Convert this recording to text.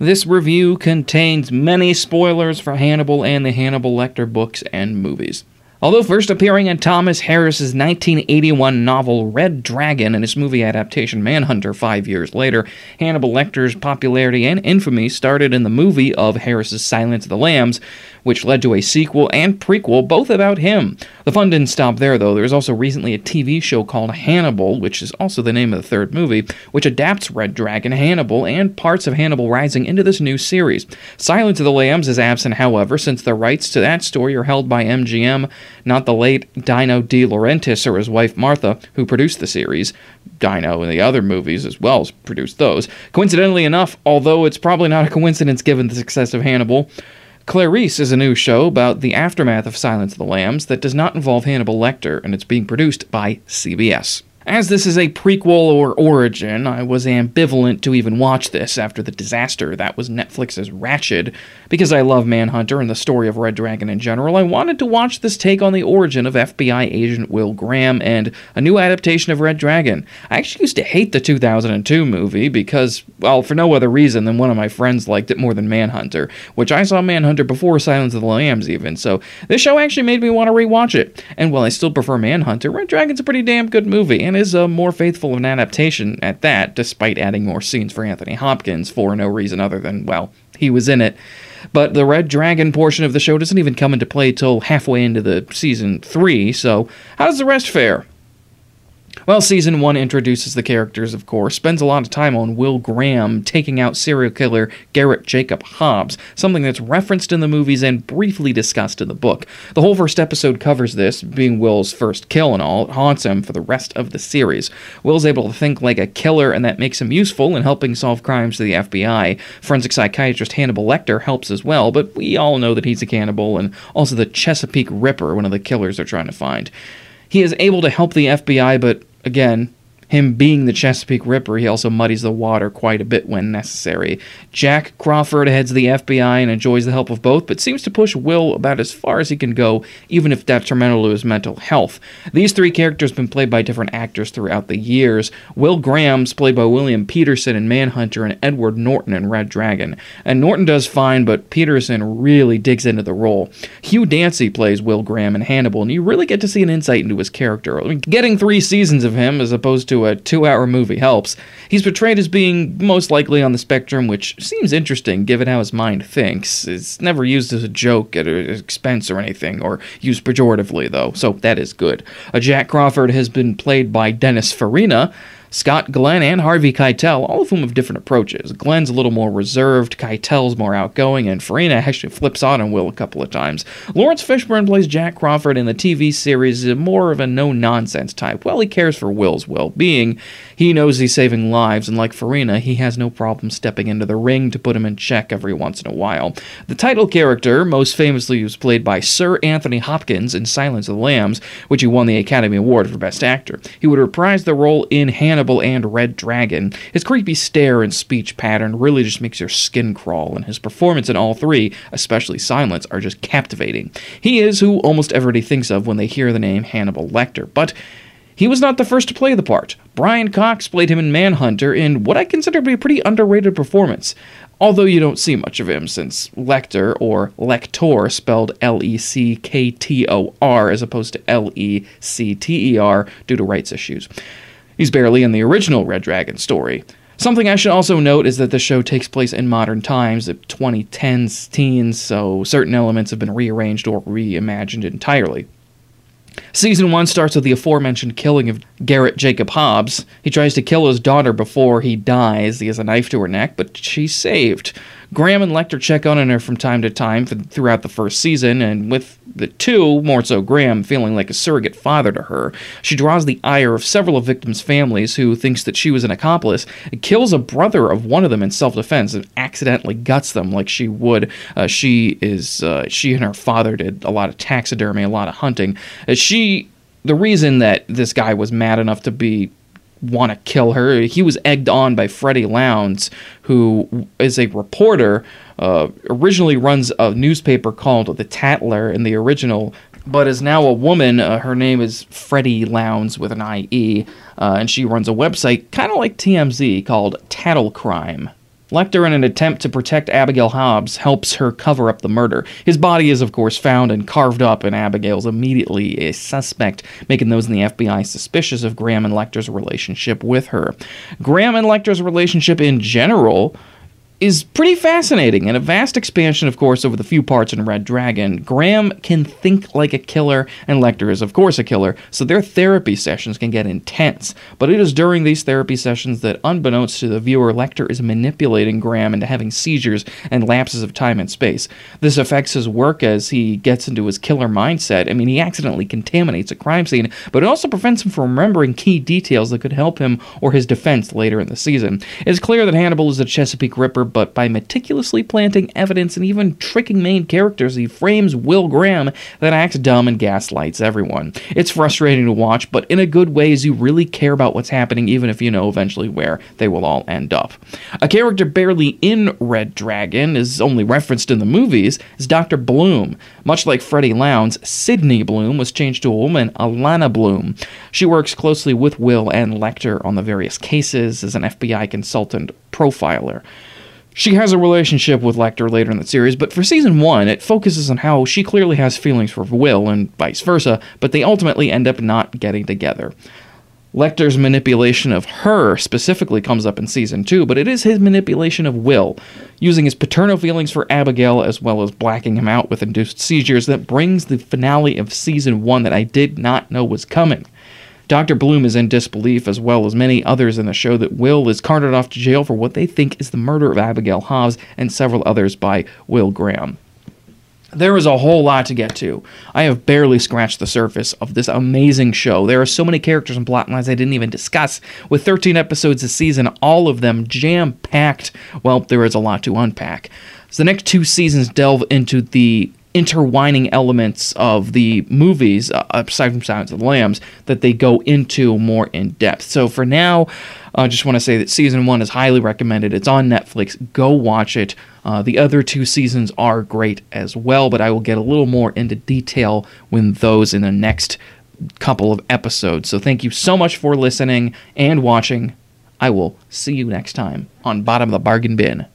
This review contains many spoilers for Hannibal and the Hannibal Lecter books and movies. Although first appearing in Thomas Harris's 1981 novel Red Dragon and its movie adaptation Manhunter five years later, Hannibal Lecter's popularity and infamy started in the movie of Harris's Silence of the Lambs, which led to a sequel and prequel, both about him. The fun didn't stop there, though. There's also recently a TV show called Hannibal, which is also the name of the third movie, which adapts Red Dragon, Hannibal, and parts of Hannibal Rising into this new series. Silence of the Lambs is absent, however, since the rights to that story are held by MGM not the late Dino De Laurentiis or his wife Martha, who produced the series. Dino and the other movies as well as produced those. Coincidentally enough, although it's probably not a coincidence given the success of Hannibal, Clarice is a new show about the aftermath of Silence of the Lambs that does not involve Hannibal Lecter, and it's being produced by CBS. As this is a prequel or origin, I was ambivalent to even watch this after the disaster that was Netflix's Ratched. Because I love Manhunter and the story of Red Dragon in general, I wanted to watch this take on the origin of FBI agent Will Graham and a new adaptation of Red Dragon. I actually used to hate the 2002 movie because, well, for no other reason than one of my friends liked it more than Manhunter, which I saw Manhunter before Silence of the Lambs even, so this show actually made me want to rewatch it. And while I still prefer Manhunter, Red Dragon's a pretty damn good movie, and is a more faithful of an adaptation at that, despite adding more scenes for Anthony Hopkins for no reason other than, well, he was in it. But the Red Dragon portion of the show doesn't even come into play till halfway into the season three, so how does the rest fare? Well, season one introduces the characters, of course, spends a lot of time on Will Graham taking out serial killer Garrett Jacob Hobbs, something that's referenced in the movies and briefly discussed in the book. The whole first episode covers this, being Will's first kill and all. It haunts him for the rest of the series. Will's able to think like a killer, and that makes him useful in helping solve crimes to the FBI. Forensic psychiatrist Hannibal Lecter helps as well, but we all know that he's a cannibal and also the Chesapeake Ripper, one of the killers they're trying to find. He is able to help the FBI, but again, him being the Chesapeake Ripper, he also muddies the water quite a bit when necessary. Jack Crawford heads the FBI and enjoys the help of both, but seems to push Will about as far as he can go, even if detrimental to his mental health. These three characters have been played by different actors throughout the years. Will Graham's played by William Petersen in Manhunter and Edward Norton in Red Dragon. And Norton does fine, but Petersen really digs into the role. Hugh Dancy plays Will Graham in Hannibal, and you really get to see an insight into his character. I mean, getting three seasons of him as opposed to a two hour movie helps. He's portrayed as being most likely on the spectrum, which seems interesting given how his mind thinks. It's never used as a joke at an expense or anything, or used pejoratively, though, so that is good. Uh, Jack Crawford has been played by Dennis Farina. Scott Glenn and Harvey Keitel, all of whom have different approaches. Glenn's a little more reserved, Keitel's more outgoing, and Farina actually flips on on Will a couple of times. Laurence Fishburne plays Jack Crawford in the TV series, more of a no nonsense type. Well, he cares for Will's well being. He knows he's saving lives, and like Farina, he has no problem stepping into the ring to put him in check every once in a while. The title character, most famously, was played by Sir Anthony Hopkins in Silence of the Lambs, which he won the Academy Award for Best Actor. He would reprise the role in Hannah Hannibal and Red Dragon. His creepy stare and speech pattern really just makes your skin crawl, and his performance in all three, especially Silence, are just captivating. He is who almost everybody thinks of when they hear the name Hannibal Lecter, but he was not the first to play the part. Brian Cox played him in Manhunter in what I consider to be a pretty underrated performance. Although you don't see much of him, since Lecter, or Lector, spelled L E C K T O R as opposed to L E C T E R due to rights issues. He's barely in the original Red Dragon story. Something I should also note is that the show takes place in modern times, the 2010s teens, so certain elements have been rearranged or reimagined entirely. Season 1 starts with the aforementioned killing of Garrett Jacob Hobbs. He tries to kill his daughter before he dies. He has a knife to her neck, but she's saved. Graham and Lecter check on her from time to time throughout the first season, and with the two, more so Graham, feeling like a surrogate father to her, she draws the ire of several of victims' families who thinks that she was an accomplice, kills a brother of one of them in self-defense, and accidentally guts them like she would. Uh, she is uh, she and her father did a lot of taxidermy, a lot of hunting. Uh, she the reason that this guy was mad enough to be want to kill her. He was egged on by Freddie Lounds, who is a reporter, uh, originally runs a newspaper called The Tattler in the original, but is now a woman. Uh, her name is Freddie Lounds with an IE, uh, and she runs a website kind of like TMZ called Tattle Crime. Lecter, in an attempt to protect Abigail Hobbs, helps her cover up the murder. His body is, of course, found and carved up, and Abigail's immediately a suspect, making those in the FBI suspicious of Graham and Lecter's relationship with her. Graham and Lecter's relationship in general is pretty fascinating and a vast expansion, of course, over the few parts in Red Dragon. Graham can think like a killer, and Lecter is, of course, a killer, so their therapy sessions can get intense. But it is during these therapy sessions that, unbeknownst to the viewer, Lecter is manipulating Graham into having seizures and lapses of time and space. This affects his work as he gets into his killer mindset. I mean, he accidentally contaminates a crime scene, but it also prevents him from remembering key details that could help him or his defense later in the season. It's clear that Hannibal is a Chesapeake Ripper but by meticulously planting evidence and even tricking main characters, he frames Will Graham that acts dumb and gaslights everyone. It's frustrating to watch, but in a good way as you really care about what's happening, even if you know eventually where they will all end up. A character barely in Red Dragon is only referenced in the movies is Dr. Bloom. Much like Freddie Lounds, Sydney Bloom was changed to a woman, Alana Bloom. She works closely with Will and Lecter on the various cases as an FBI consultant profiler. She has a relationship with Lecter later in the series, but for season one, it focuses on how she clearly has feelings for Will and vice versa, but they ultimately end up not getting together. Lecter's manipulation of her specifically comes up in season two, but it is his manipulation of Will, using his paternal feelings for Abigail as well as blacking him out with induced seizures, that brings the finale of season one that I did not know was coming. Dr. Bloom is in disbelief, as well as many others in the show, that Will is carted off to jail for what they think is the murder of Abigail Hobbs and several others by Will Graham. There is a whole lot to get to. I have barely scratched the surface of this amazing show. There are so many characters and plot lines I didn't even discuss. With 13 episodes a season, all of them jam packed, well, there is a lot to unpack. So the next two seasons delve into the intertwining elements of the movies, uh, aside from Silence of the Lambs, that they go into more in depth. So for now, I uh, just want to say that season one is highly recommended. It's on Netflix. Go watch it. Uh, the other two seasons are great as well, but I will get a little more into detail when those in the next couple of episodes. So thank you so much for listening and watching. I will see you next time on Bottom of the Bargain Bin.